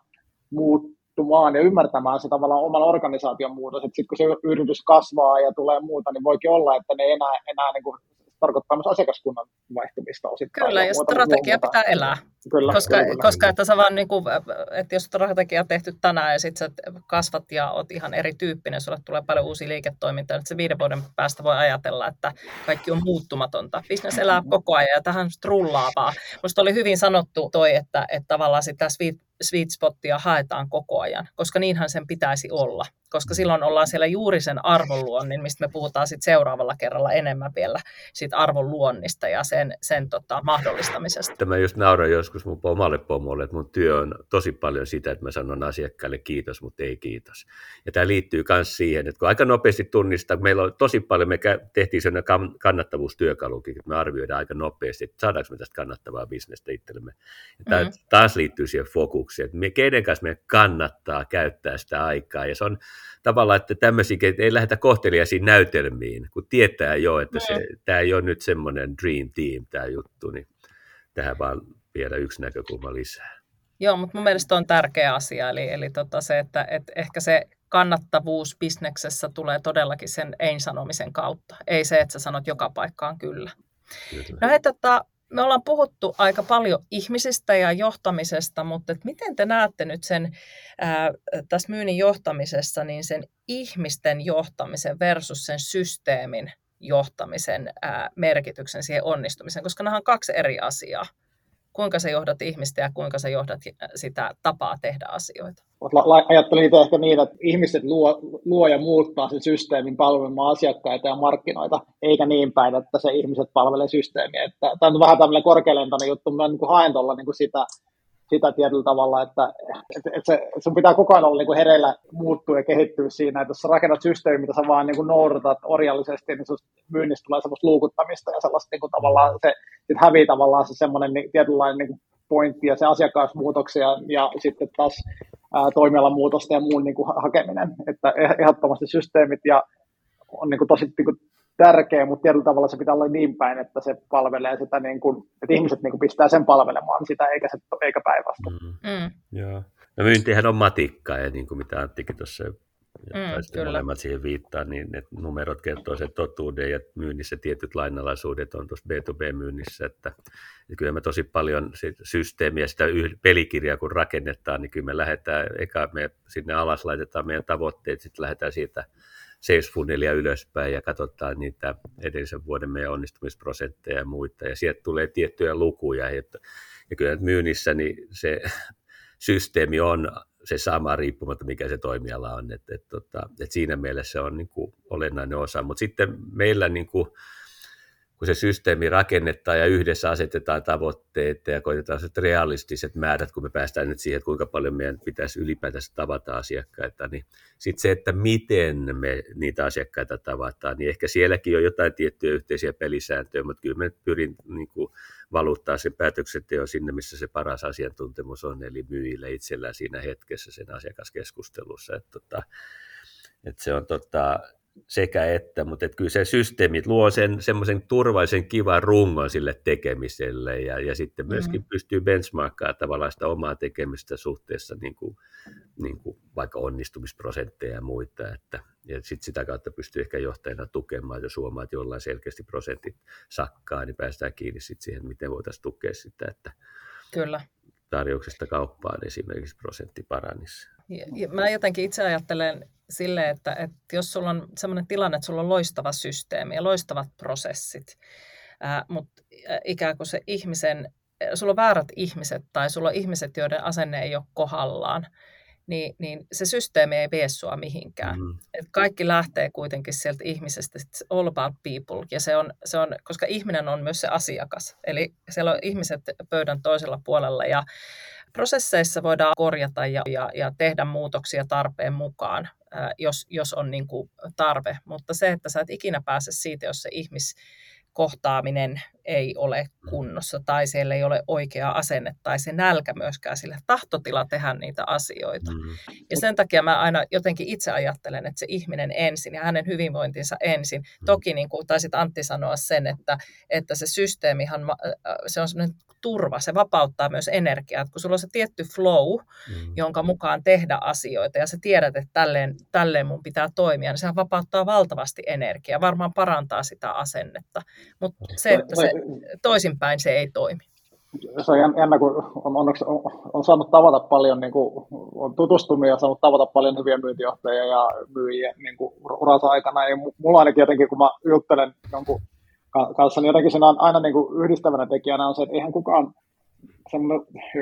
muuttumaan ja ymmärtämään se tavallaan oman organisaation muutos. Sitten kun se yritys kasvaa ja tulee muuta, niin voikin olla, että ne enää, enää niin kuin tarkoittaa myös asiakaskunnan vaihtumista osittain. Kyllä, ja strategia muuta. pitää elää. Kyllä, koska, kyllä, kyllä. koska että, sä vaan, niin kuin, että jos strategia on tehty tänään ja sitten sä kasvat ja oot ihan erityyppinen, sulle tulee paljon uusia liiketoimintoja, että se viiden vuoden päästä voi ajatella, että kaikki on muuttumatonta. Business elää koko ajan ja tähän rullaa vaan. Minusta oli hyvin sanottu toi, että, että tavallaan sitä sweet, sweet spottia haetaan koko ajan, koska niinhän sen pitäisi olla koska silloin ollaan siellä juuri sen arvonluonnin, mistä me puhutaan sitten seuraavalla kerralla enemmän vielä siitä arvonluonnista ja sen, sen tota, mahdollistamisesta. Tämä just nauran joskus mun omalle pomolle, että mun työ on tosi paljon sitä, että mä sanon asiakkaille kiitos, mutta ei kiitos. Ja tämä liittyy myös siihen, että kun aika nopeasti tunnistaa, kun meillä on tosi paljon, me tehtiin sellainen kannattavuustyökalukin, että me arvioidaan aika nopeasti, että saadaanko me tästä kannattavaa bisnestä itsellemme. Ja tämä mm-hmm. taas liittyy siihen fokukseen, että me, keiden kanssa meidän kannattaa käyttää sitä aikaa. Ja se on tavallaan, että tämmöisiä, ei lähdetä kohteliaisiin näytelmiin, kun tietää jo, että se, mm. tämä ei ole nyt semmoinen dream team tämä juttu, niin tähän vaan vielä yksi näkökulma lisää. Joo, mutta mun mielestä on tärkeä asia, eli, eli tota se, että et ehkä se kannattavuus bisneksessä tulee todellakin sen ei-sanomisen kautta, ei se, että sä sanot joka paikkaan kyllä. kyllä. No hei, tota, me ollaan puhuttu aika paljon ihmisistä ja johtamisesta, mutta että miten te näette nyt sen ää, tässä myynnin johtamisessa, niin sen ihmisten johtamisen versus sen systeemin johtamisen ää, merkityksen siihen onnistumiseen, koska nämä on kaksi eri asiaa kuinka sä johdat ihmistä ja kuinka sä johdat sitä tapaa tehdä asioita. Ajattelin itse ehkä niin, että ihmiset luo, luo ja muuttaa sen systeemin palvelemaan asiakkaita ja markkinoita, eikä niin päin, että se ihmiset palvelee systeemiä. Että, tämä on vähän tämmöinen korkealentoinen juttu, mä niin haen tuolla niin sitä sitä tietyllä tavalla, että, että, että se, sun pitää koko ajan olla niin kuin hereillä muuttua ja kehittyä siinä, että jos sä rakennat systeemi, mitä sä vaan niin kuin noudatat orjallisesti, niin myynnistä tulee semmoista luukuttamista ja sellaista niin kuin tavallaan se sit hävii tavallaan se semmoinen niin, tietynlainen niin kuin pointti ja se asiakasmuutoksia ja sitten taas ää, toimialan muutosta ja muun niin kuin hakeminen, että eh, ehdottomasti systeemit ja on niin kuin tosi niin kuin tärkeä, mutta tietyllä tavalla se pitää olla niin päin, että se palvelee sitä, niin kuin, että ihmiset niin kuin pistää sen palvelemaan sitä, eikä, se, eikä päinvastoin. Mm. Mm. Joo. No myyntihän on matikkaa, ja niin kuin mitä Anttikin tuossa mm, molemmat siihen viittaa, niin ne numerot kertoo sen totuuden, ja myynnissä tietyt lainalaisuudet on tuossa B2B-myynnissä, että, että kyllä me tosi paljon systeemiä, sitä pelikirjaa kun rakennetaan, niin kyllä me lähdetään, eka me sinne alas laitetaan meidän tavoitteet, sitten lähdetään siitä sales funnelia ylöspäin ja katsotaan niitä edellisen vuoden meidän onnistumisprosentteja ja muita, ja sieltä tulee tiettyjä lukuja, että, ja kyllä myynnissä niin se systeemi on se sama riippumatta, mikä se toimiala on, että et, tota, et siinä mielessä se on niin kuin olennainen osa, mutta sitten meillä niin kuin, kun se systeemi rakennetaan ja yhdessä asetetaan tavoitteita ja koitetaan se realistiset määrät, kun me päästään nyt siihen, että kuinka paljon meidän pitäisi ylipäätään tavata asiakkaita, niin sitten se, että miten me niitä asiakkaita tavataan, niin ehkä sielläkin on jotain tiettyjä yhteisiä pelisääntöjä, mutta kyllä me pyrin niin kuin, valuttaa sen päätöksenteon sinne, missä se paras asiantuntemus on, eli myyjille itsellään siinä hetkessä sen asiakaskeskustelussa. Että, tota, että se on tota, sekä että, mutta että kyllä se systeemit luo sen semmoisen turvallisen kivan rungon sille tekemiselle ja, ja sitten myöskin mm-hmm. pystyy benchmarkkaamaan tavallaan sitä omaa tekemistä suhteessa niin kuin, niin kuin vaikka onnistumisprosentteja ja muita, että, ja sitten sitä kautta pystyy ehkä johtajana tukemaan, jos huomaa, että jollain selkeästi prosentit sakkaa, niin päästään kiinni sitten siihen, miten voitaisiin tukea sitä, että Kyllä. tarjouksesta kauppaan esimerkiksi prosentti paranisi. Ja, ja mä jotenkin itse ajattelen sille, että, että jos sulla on sellainen tilanne, että sulla on loistava systeemi ja loistavat prosessit, ää, mutta ikään kuin se ihmisen, sulla on väärät ihmiset tai sulla on ihmiset, joiden asenne ei ole kohdallaan, niin, niin se systeemi ei vie sua mihinkään. Mm. Et kaikki lähtee kuitenkin sieltä ihmisestä, it's all about people, ja se on, se on, koska ihminen on myös se asiakas, eli siellä on ihmiset pöydän toisella puolella, ja prosesseissa voidaan korjata ja, ja, ja tehdä muutoksia tarpeen mukaan, jos, jos on niin kuin tarve, mutta se, että sä et ikinä pääse siitä, jos se ihmis kohtaaminen ei ole kunnossa tai siellä ei ole oikea asenne tai se nälkä myöskään sille tahtotila tehdä niitä asioita. Mm. Ja sen takia mä aina jotenkin itse ajattelen, että se ihminen ensin ja hänen hyvinvointinsa ensin. Mm. Toki niin kuin taisit Antti sanoa sen, että, että se systeemihan, se on semmoinen turva, se vapauttaa myös energiaa. Kun sulla on se tietty flow, mm. jonka mukaan tehdä asioita ja sä tiedät, että tälleen, tälleen mun pitää toimia, niin sehän vapauttaa valtavasti energiaa, varmaan parantaa sitä asennetta. Mutta se, että se toisinpäin se ei toimi. Se on jännä, kun on, onneksi on, on saanut tavata paljon, niin kuin, on tutustunut ja saanut tavata paljon hyviä myyntijohtajia ja myyjiä niin kuin uransa aikana. Ja mulla ainakin jotenkin, kun mä juttelen jonkun kanssa, niin jotenkin siinä on aina niin kuin yhdistävänä tekijänä on se, että eihän kukaan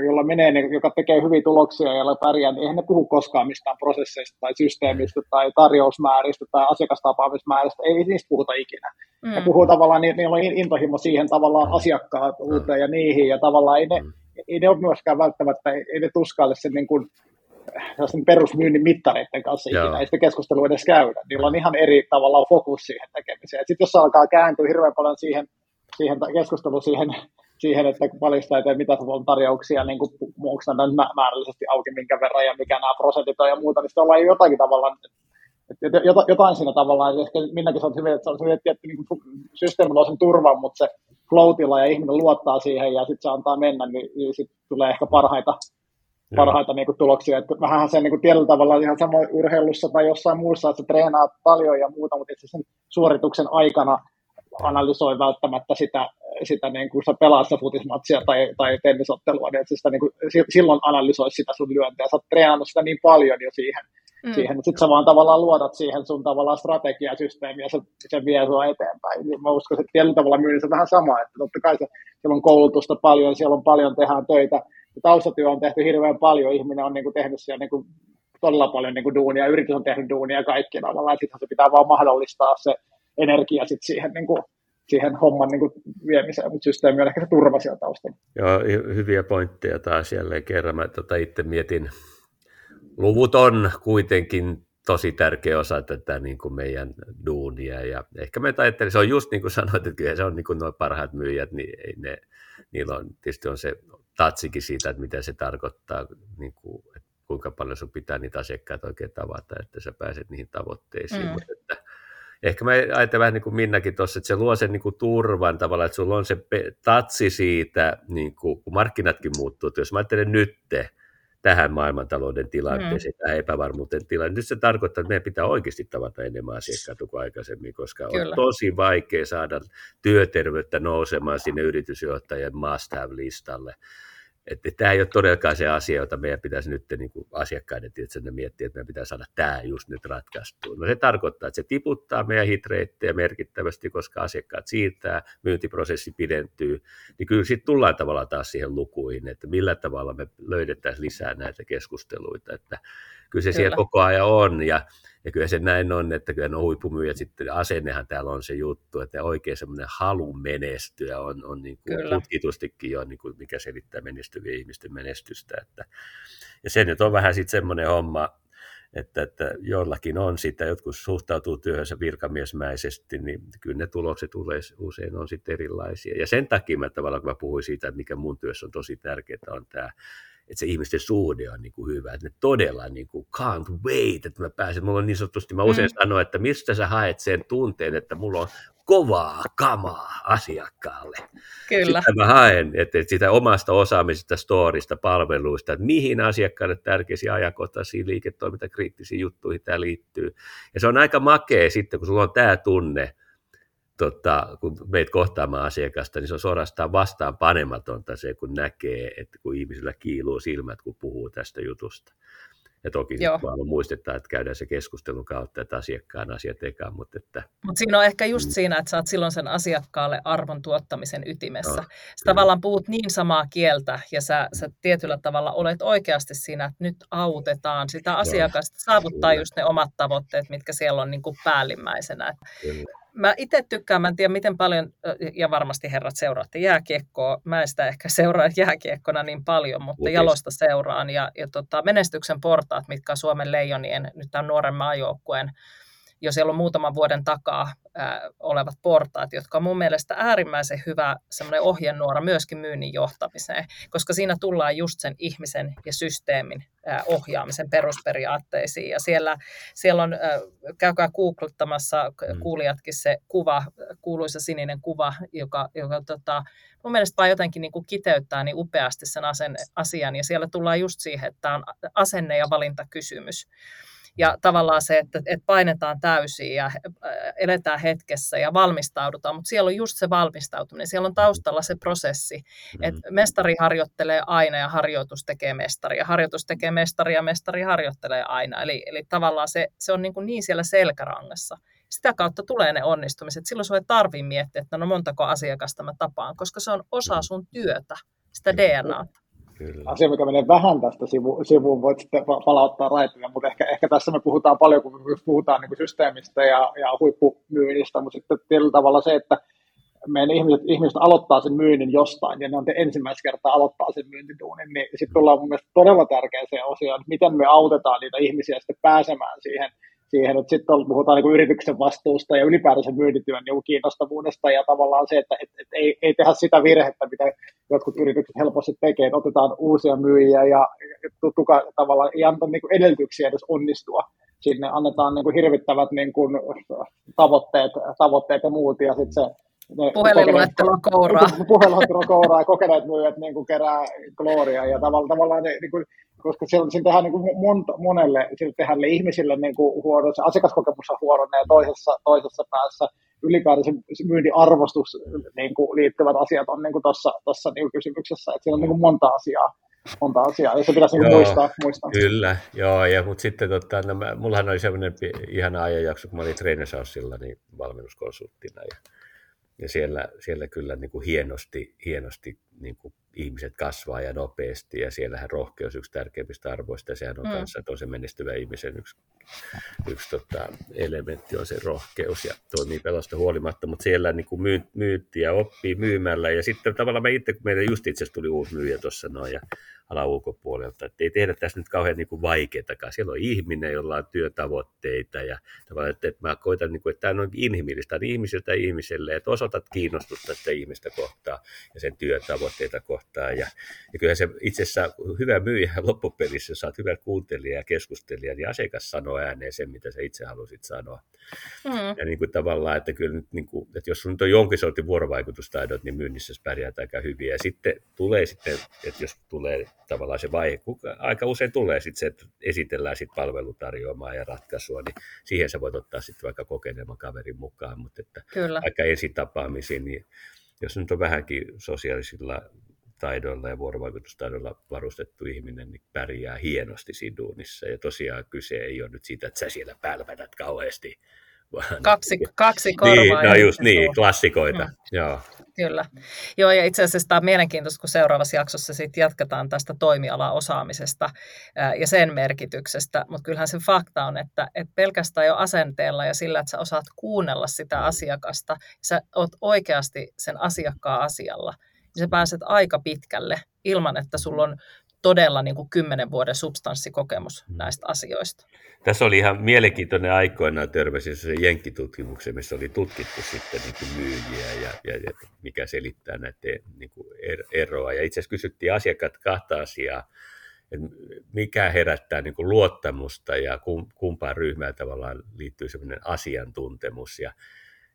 jolla menee, niin, joka tekee hyviä tuloksia ja jolla pärjää, niin eihän ne puhu koskaan mistään prosesseista tai systeemistä tai tarjousmääristä tai asiakastapaamismääristä, ei niistä puhuta ikinä. Mm. Ne puhuu tavallaan, niin, niillä on intohimo siihen tavallaan asiakkaatuuteen ja niihin, ja tavallaan ei ne, mm. ei ne ole myöskään välttämättä, ei ne tuskaile sen niin kuin, sen perusmyynnin mittareiden kanssa Joo. ikinä, ei sitä keskustelua edes käydä. Niillä on ihan eri tavallaan fokus siihen tekemiseen. Sitten jos alkaa kääntyä hirveän paljon siihen, siihen keskusteluun siihen siihen, että paljastaa, että mitä on tarjouksia, niin kuin, onko nämä määrällisesti auki, minkä verran ja mikä nämä prosentit on ja muuta, niin sitten ollaan jotakin tavalla, että jotain siinä tavallaan, että ehkä minäkin on hyvin, että se on hyvin, että niin systeemi on sen turvan, mutta se floatilla ja ihminen luottaa siihen ja sitten se antaa mennä, niin, niin sitten tulee ehkä parhaita, parhaita niin kuin, tuloksia. Että vähän se niin kuin, tietyllä tavalla ihan sama urheilussa tai jossain muussa, että se treenaa paljon ja muuta, mutta itse sen suorituksen aikana analysoi välttämättä sitä, sitä niin kuin sä pelaat sitä futismatsia tai, tai tennisottelua, niin että sitä niin kuin, silloin analysoi sitä sun lyöntiä. Sä oot treenannut sitä niin paljon jo siihen, mm. siihen sitten sä vaan tavallaan luodat siihen sun tavallaan strategiasysteemiä ja se, se vie sua eteenpäin. Niin mä uskon, että tietyllä tavalla myynnissä on vähän sama, että totta kai se, siellä on koulutusta paljon, siellä on paljon, tehdään töitä, ja taustatyö on tehty hirveän paljon, ihminen on niin kuin tehnyt siellä niin kuin todella paljon niin kuin duunia, yritys on tehnyt duunia kaikki tavallaan, ja sitten se pitää vaan mahdollistaa se energia sit siihen, niin kuin, siihen homman niin kuin, viemiseen, mutta systeemi on ehkä se turva siellä taustalla. Joo, hyviä pointteja taas jälleen kerran. Mä tota itse mietin, luvut on kuitenkin tosi tärkeä osa tätä niin kuin meidän duunia. Ja ehkä me ajattelin, se on just niin kuin sanoit, että kyllä se on niin kuin nuo parhaat myyjät, niin ei ne, niillä on, tietysti on se tatsikin siitä, että mitä se tarkoittaa, niin kuin, että kuinka paljon sun pitää niitä asiakkaita oikein tavata, että sä pääset niihin tavoitteisiin. Mm. Mutta että ehkä mä ajattelen vähän niin kuin Minnakin tuossa, että se luo sen niin kuin turvan tavallaan, että sulla on se tatsi siitä, niin kuin, kun markkinatkin muuttuu. Että jos mä ajattelen nytte tähän maailmantalouden tilanteeseen, mm. tähän epävarmuuteen tilanteeseen, nyt se tarkoittaa, että meidän pitää oikeasti tavata enemmän asiakkaita kuin aikaisemmin, koska Kyllä. on tosi vaikea saada työterveyttä nousemaan sinne yritysjohtajien must have-listalle että tämä ei ole todellakaan se asia, jota meidän pitäisi nyt niin kuin asiakkaiden tietysti miettiä, että meidän pitää saada tämä just nyt ratkaistua. No se tarkoittaa, että se tiputtaa meidän hitreittejä merkittävästi, koska asiakkaat siirtää, myyntiprosessi pidentyy, niin kyllä sitten tullaan tavallaan taas siihen lukuihin, että millä tavalla me löydettäisiin lisää näitä keskusteluita, että kyllä se kyllä. siellä koko ajan on, ja ja kyllä se näin on, että kyllä no huippumyyjät sitten, asennehan täällä on se juttu, että oikein semmoinen halu menestyä on, on niin kuin tutkitustikin jo, niin kuin mikä selittää menestyvien ihmisten menestystä. Että, ja se nyt on vähän sitten semmoinen homma, että, että jollakin on sitä, jotkut suhtautuu työhönsä virkamiesmäisesti, niin kyllä ne tulokset usein on sitten erilaisia. Ja sen takia mä tavallaan, kun mä puhuin siitä, että mikä mun työssä on tosi tärkeää, on tämä että se ihmisten suhde on niin kuin hyvä, että ne todella niin kuin can't wait, että mä pääsen, mulla on niin sanotusti, mä usein mm. sanon, että mistä sä haet sen tunteen, että mulla on kovaa kamaa asiakkaalle. Kyllä. Sitä mä haen, että, sitä omasta osaamisesta, storista, palveluista, että mihin asiakkaalle tärkeisiä ajankohtaisia liiketoimintakriittisiin juttuihin tämä liittyy. Ja se on aika makea sitten, kun sulla on tämä tunne, tota, kun meitä kohtaamaan asiakasta, niin se on suorastaan vastaan panematonta se, kun näkee, että kun ihmisillä kiiluu silmät, kun puhuu tästä jutusta. Ja toki vaan muistetaan, että käydään se keskustelun kautta, että asiakkaan asiat eka, mutta että... Mutta siinä on ehkä just mm. siinä, että oot silloin sen asiakkaalle arvon tuottamisen ytimessä. No, sä tavallaan puhut niin samaa kieltä ja sä, sä tietyllä tavalla olet oikeasti siinä, että nyt autetaan sitä asiakasta saavuttaa just ne omat tavoitteet, mitkä siellä on niin kuin päällimmäisenä. Kyllä mä itse tykkään, mä en tiedä miten paljon, ja varmasti herrat seuraatte jääkiekkoa, mä en sitä ehkä seuraa jääkiekkona niin paljon, mutta Lukis. jalosta seuraan, ja, ja tota, menestyksen portaat, mitkä on Suomen leijonien, nyt tämän nuoren maajoukkueen jo siellä on muutaman vuoden takaa ää, olevat portaat, jotka on mun mielestä äärimmäisen hyvä semmoinen ohjenuora myöskin myynnin johtamiseen, koska siinä tullaan just sen ihmisen ja systeemin ää, ohjaamisen perusperiaatteisiin. Ja siellä, siellä on, ää, käykää googlettamassa mm. kuulijatkin se kuva, kuuluisa sininen kuva, joka, joka tota, mun mielestä vaan jotenkin niin kuin kiteyttää niin upeasti sen asen, asian. Ja siellä tullaan just siihen, että tämä on asenne- ja valintakysymys. Ja tavallaan se, että, että painetaan täysin ja äh, eletään hetkessä ja valmistaudutaan, mutta siellä on just se valmistautuminen, siellä on taustalla se prosessi, mm-hmm. että mestari harjoittelee aina ja harjoitus tekee mestari ja harjoitus tekee mestari ja mestari harjoittelee aina. Eli, eli tavallaan se, se on niin, kuin niin siellä selkärangassa. Sitä kautta tulee ne onnistumiset. Silloin sinua ei tarvitse miettiä, että no montako asiakasta mä tapaan, koska se on osa sun työtä, sitä DNAta. Kyllä. asia, mikä menee vähän tästä sivu, sivuun, voit sitten palauttaa raiteille, mutta ehkä, ehkä tässä me puhutaan paljon, kun me puhutaan niin systeemistä ja, ja huippumyynnistä, mutta sitten tietyllä tavalla se, että meidän ihmiset, ihmiset aloittaa sen myynnin jostain, ja ne on te ensimmäistä kertaa aloittaa sen myyntituunin, niin sitten tullaan mun mielestä todella tärkeäseen osioon, että miten me autetaan niitä ihmisiä sitten pääsemään siihen siihen, että sitten puhutaan niin yrityksen vastuusta ja ylipäätänsä myyntityön niin kiinnostavuudesta ja tavallaan se, että et, et ei, ei tehdä sitä virhettä, mitä jotkut yritykset helposti tekee, että otetaan uusia myyjiä ja tuka, tavallaan ei anta niin edellytyksiä edes onnistua. Sinne annetaan niin kuin hirvittävät niin kuin, tavoitteet, tavoitteet ja muut ja sitten se Puhelinluettelo kouraa. Puhelinluettelo kouraa ja kokeneet myyjät niin kuin kerää gloria ja tavallaan, tavallaan ne, niin kuin, koska siellä, siinä tehdään niin kuin monta, monelle, siellä tehdään ihmisille niin kuin huono, se asiakaskokemus on huono ja toisessa, toisessa päässä ylipäätään se myyntiarvostus niin kuin liittyvät asiat on niin tuossa niin kysymyksessä, että siinä on niin kuin monta asiaa monta asiaa, ja se pitäisi niin joo, muistaa, muistaa. Kyllä, joo, ja mutta sitten tota, no, mä, mullahan oli sellainen ihana ajanjakso, kun mä olin Trainersausilla niin valmennuskonsulttina, ja ja siellä, siellä kyllä niin kuin hienosti, hienosti niin kuin ihmiset kasvaa ja nopeasti, ja siellähän rohkeus yksi tärkeimmistä arvoista, ja sehän on mm. kanssa, se menestyvä ihmisen yksi, yksi tota, elementti on se rohkeus, ja toimii pelosta huolimatta, mutta siellä niin kuin myy, myytti ja oppii myymällä, ja sitten tavallaan mä itse, kun meillä just itse asiassa tuli uusi myyjä tuossa noin, ja alan ulkopuolelta. Että ei tehdä tässä nyt kauhean niin vaikeatakaan. Siellä on ihminen, jolla on työtavoitteita ja tavallaan, että, että mä koitan, niin kuin, että tämä on inhimillistä, on ihmiseltä ihmiselle, että osoitat kiinnostusta sitä ihmistä kohtaa ja sen työtavoitteita kohtaan. Ja, ja kyllähän se itse asiassa hyvä myyjä loppupelissä, jos olet hyvä kuuntelija ja keskustelija, niin asiakas sanoo ääneen sen, mitä sä itse halusit sanoa. Mm. Ja niin kuin tavallaan, että kyllä nyt, niin kuin, että jos sun on jonkin sortin vuorovaikutustaidot, niin myynnissä pärjäät aika hyvin. Ja sitten tulee sitten, että jos tulee tavallaan se vaihe, aika usein tulee sitten se, että esitellään sitten palvelutarjoamaa ja ratkaisua, niin siihen sä voit ottaa sitten vaikka kokeneemman kaverin mukaan, mutta että Kyllä. aika tapaamisiin, niin jos nyt on vähänkin sosiaalisilla taidoilla ja vuorovaikutustaidoilla varustettu ihminen, niin pärjää hienosti siinä duunissa. Ja tosiaan kyse ei ole nyt siitä, että sä siellä pälvänät kauheasti Kaksi, kaksi korvaa. Niin, no just niin, klassikoita. Mm. Joo. Kyllä. Joo, ja itse asiassa tämä on mielenkiintoista, kun seuraavassa jaksossa sitten jatketaan tästä toimialaosaamisesta ja sen merkityksestä, mutta kyllähän se fakta on, että, että pelkästään jo asenteella ja sillä, että sä osaat kuunnella sitä asiakasta, sä oot oikeasti sen asiakkaan asialla, niin sä pääset aika pitkälle ilman, että sulla on todella niin kuin kymmenen vuoden substanssikokemus mm. näistä asioista. Tässä oli ihan mielenkiintoinen aikoinaan törmäsin se jenkkitutkimuksen, missä oli tutkittu sitten niin kuin myyjiä ja, ja, ja mikä selittää näiden niin kuin er, eroa. Ja itse asiassa kysyttiin asiakkaat kahta asiaa, että mikä herättää niin kuin luottamusta ja kumpaan ryhmään tavallaan liittyy sellainen asiantuntemus. Ja,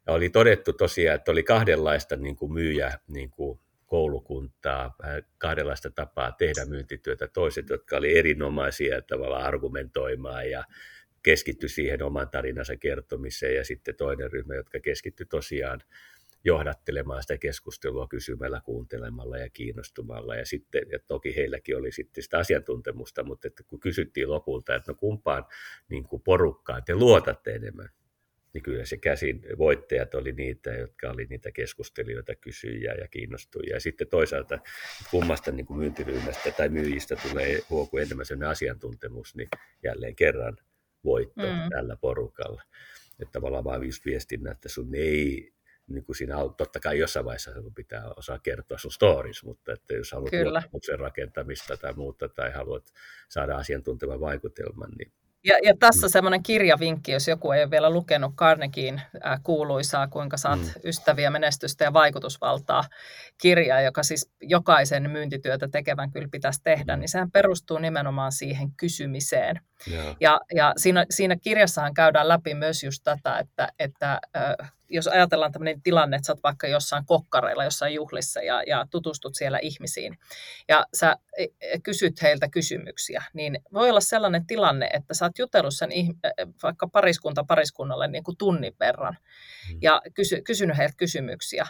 ja oli todettu tosiaan, että oli kahdenlaista niin kuin myyjä niin kuin koulukuntaa, kahdenlaista tapaa tehdä myyntityötä. Toiset, jotka oli erinomaisia tavallaan argumentoimaan ja keskitty siihen oman tarinansa kertomiseen ja sitten toinen ryhmä, jotka keskitty tosiaan johdattelemaan sitä keskustelua kysymällä, kuuntelemalla ja kiinnostumalla. Ja sitten, ja toki heilläkin oli sitten sitä asiantuntemusta, mutta että kun kysyttiin lopulta, että no kumpaan niin kuin porukkaan te luotatte enemmän, niin kyllä se käsin voittajat oli niitä, jotka oli niitä keskustelijoita, kysyjiä ja kiinnostujia. Ja sitten toisaalta kummasta niin kuin myyntiryhmästä tai myyjistä tulee huoku enemmän sellainen asiantuntemus, niin jälleen kerran voitto mm. tällä porukalla. Että tavallaan vaan just viestinnä, että sun ei niin kuin siinä totta kai jossain vaiheessa sun pitää osaa kertoa sun stories, mutta että jos haluat luottamuksen rakentamista tai muuta tai haluat saada asiantuntevan vaikutelman, niin ja, ja tässä mm. semmoinen kirjavinkki, jos joku ei ole vielä lukenut Carnegien äh, kuuluisaa, kuinka saat mm. ystäviä, menestystä ja vaikutusvaltaa kirjaa, joka siis jokaisen myyntityötä tekevän kyllä pitäisi tehdä, mm. niin sehän perustuu nimenomaan siihen kysymiseen. Yeah. Ja, ja siinä, siinä kirjassahan käydään läpi myös just tätä, että, että äh, jos ajatellaan tämmöinen tilanne, että sä oot vaikka jossain kokkareilla, jossain juhlissa ja, ja tutustut siellä ihmisiin ja sä e, e, kysyt heiltä kysymyksiä, niin voi olla sellainen tilanne, että sä oot jutellut sen e, vaikka pariskunta pariskunnalle niin kuin tunnin verran mm. ja kysy, kysynyt heiltä kysymyksiä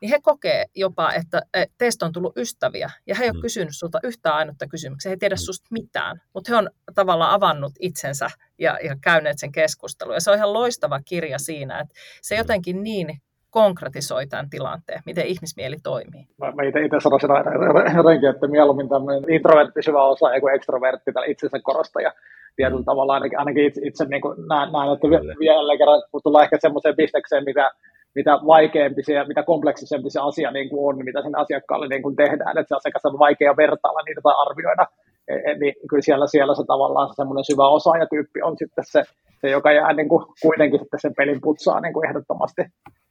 niin he kokee jopa, että teistä on tullut ystäviä ja he ei ole mm. kysynyt sulta yhtään ainutta kysymyksiä, he ei tiedä mm. susta mitään, mutta he on tavallaan avannut itsensä ja, ja käyneet sen keskustelun. Ja se on ihan loistava kirja siinä, että se mm. jotenkin niin konkretisoi tämän tilanteen, miten ihmismieli toimii. Mä, mä itse, itse sanoisin aina jotenkin, että mieluummin tämmöinen introvertti syvä osa kuin ekstrovertti tai itsensä korostaja tietyllä mm. tavalla. Ainakin, ainakin itse, itse niin näen, että vielä kerran tullaan ehkä semmoiseen bisnekseen, mitä mitä vaikeampi se ja mitä kompleksisempi se asia niin kuin on, mitä sen asiakkaalle niin kuin tehdään, että se asiakas on vaikea vertailla niitä tai arvioida, e, e, niin kyllä siellä, siellä se tavallaan se semmoinen syvä osaajatyyppi on sitten se, se joka jää niin kuin kuitenkin sitten sen pelin putsaa niin kuin ehdottomasti,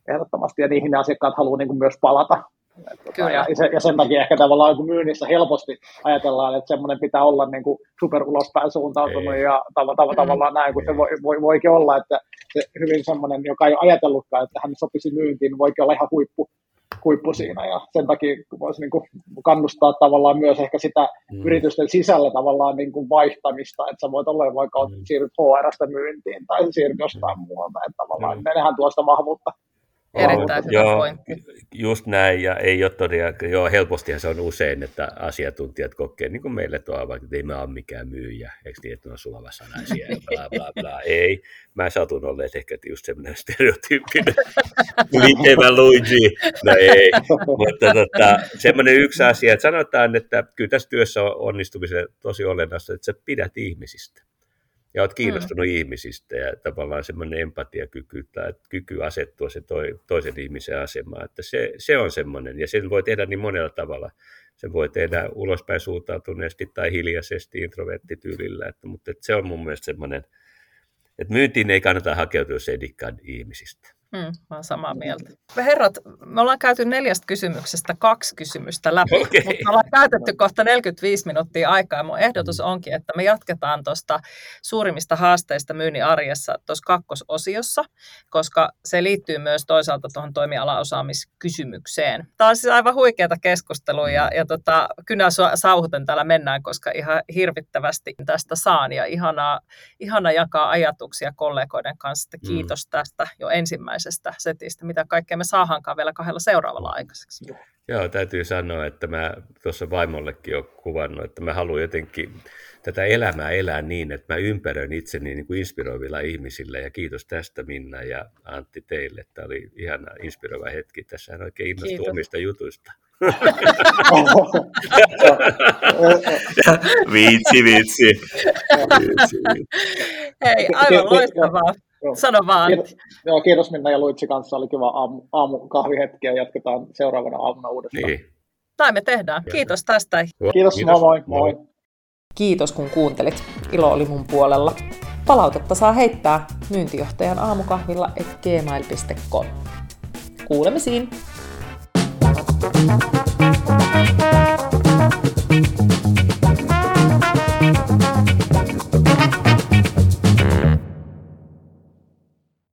ehdottomasti, ja niihin ne asiakkaat haluaa niin kuin myös palata. Kyllä. Ja, ja sen takia ehkä tavallaan niin myynnissä helposti ajatellaan, että semmoinen pitää olla niin kuin super ulospäin suuntautunut Ei. ja tav- tav- tavallaan näin, kun se voi, voi, voikin olla, että se hyvin semmoinen, joka ei ole ajatellutkaan, että hän sopisi myyntiin, niin voikin olla ihan huippu, huippu siinä ja sen takia voisi niin kuin kannustaa tavallaan myös ehkä sitä mm. yritysten sisällä tavallaan niin kuin vaihtamista, että sä voit olla vaikka mm. siirryt HRstä myyntiin tai siirryt jostain mm. muualta, että tavallaan mm. nehän tuosta vahvuutta Erittäin hyvä joo, pointti. Just näin, ja ei ole todella, joo, helpostihan se on usein, että asiantuntijat kokee, niin kuin meille tuo vaikka, että ei mä ole mikään myyjä, eikö niin, että ne on sulavasanaisia bla bla bla. Ei, mä satun olleet ehkä just semmoinen stereotyyppinen liitevä Luigi, no ei, mutta tota, semmoinen yksi asia, että sanotaan, että kyllä tässä työssä on onnistumisen tosi olennaista, että sä pidät ihmisistä ja olet kiinnostunut mm. ihmisistä ja tavallaan semmoinen empatiakyky tai kyky asettua se toi, toisen ihmisen asemaan, että se, se on semmoinen ja sen voi tehdä niin monella tavalla. Sen voi tehdä ulospäin suuntautuneesti tai hiljaisesti introverttityylillä, että, mutta että se on mun mielestä semmoinen, että myyntiin ei kannata hakeutua, jos ei ihmisistä. Mm, mä oon samaa mieltä. Herrat, me ollaan käyty neljästä kysymyksestä kaksi kysymystä läpi, okay. mutta me ollaan käytetty kohta 45 minuuttia aikaa. Mun ehdotus mm. onkin, että me jatketaan tuosta suurimmista haasteista myynnin arjessa tuossa kakkososiossa, koska se liittyy myös toisaalta tuohon toimialaosaamiskysymykseen. Tämä on siis aivan huikeata keskustelua ja, ja tota, kynä sauhuten täällä mennään, koska ihan hirvittävästi tästä saan ja ihana, ihana jakaa ajatuksia kollegoiden kanssa. Mm. Kiitos mm. tästä jo ensimmäisenä ensimmäisestä setistä, mitä kaikkea me saahankaan vielä kahdella seuraavalla aikaiseksi. Joo, täytyy sanoa, että mä tuossa vaimollekin olen kuvannut, että mä haluan jotenkin tätä elämää elää niin, että mä ympäröin itseni niin kuin inspiroivilla ihmisillä ja kiitos tästä Minna ja Antti teille. Tämä oli ihana inspiroiva hetki. Tässä oikein innostui omista jutuista. vitsi, vitsi. vitsi, vitsi. Hei, aivan loistavaa. Joo. Sano vaan. Kiitos, joo, kiitos Minna ja Luitsi kanssa. Oli kiva aamu, aamukahvihetki ja jatketaan seuraavana aamuna uudestaan. Niin. Näin me tehdään. Kiitos tästä. Kiitos, Kiitos. moi moi. moi. Kiitos kun kuuntelit. Ilo oli mun puolella. Palautetta saa heittää myyntijohtajan aamukahvilla et gmail.com. Kuulemisiin. thank you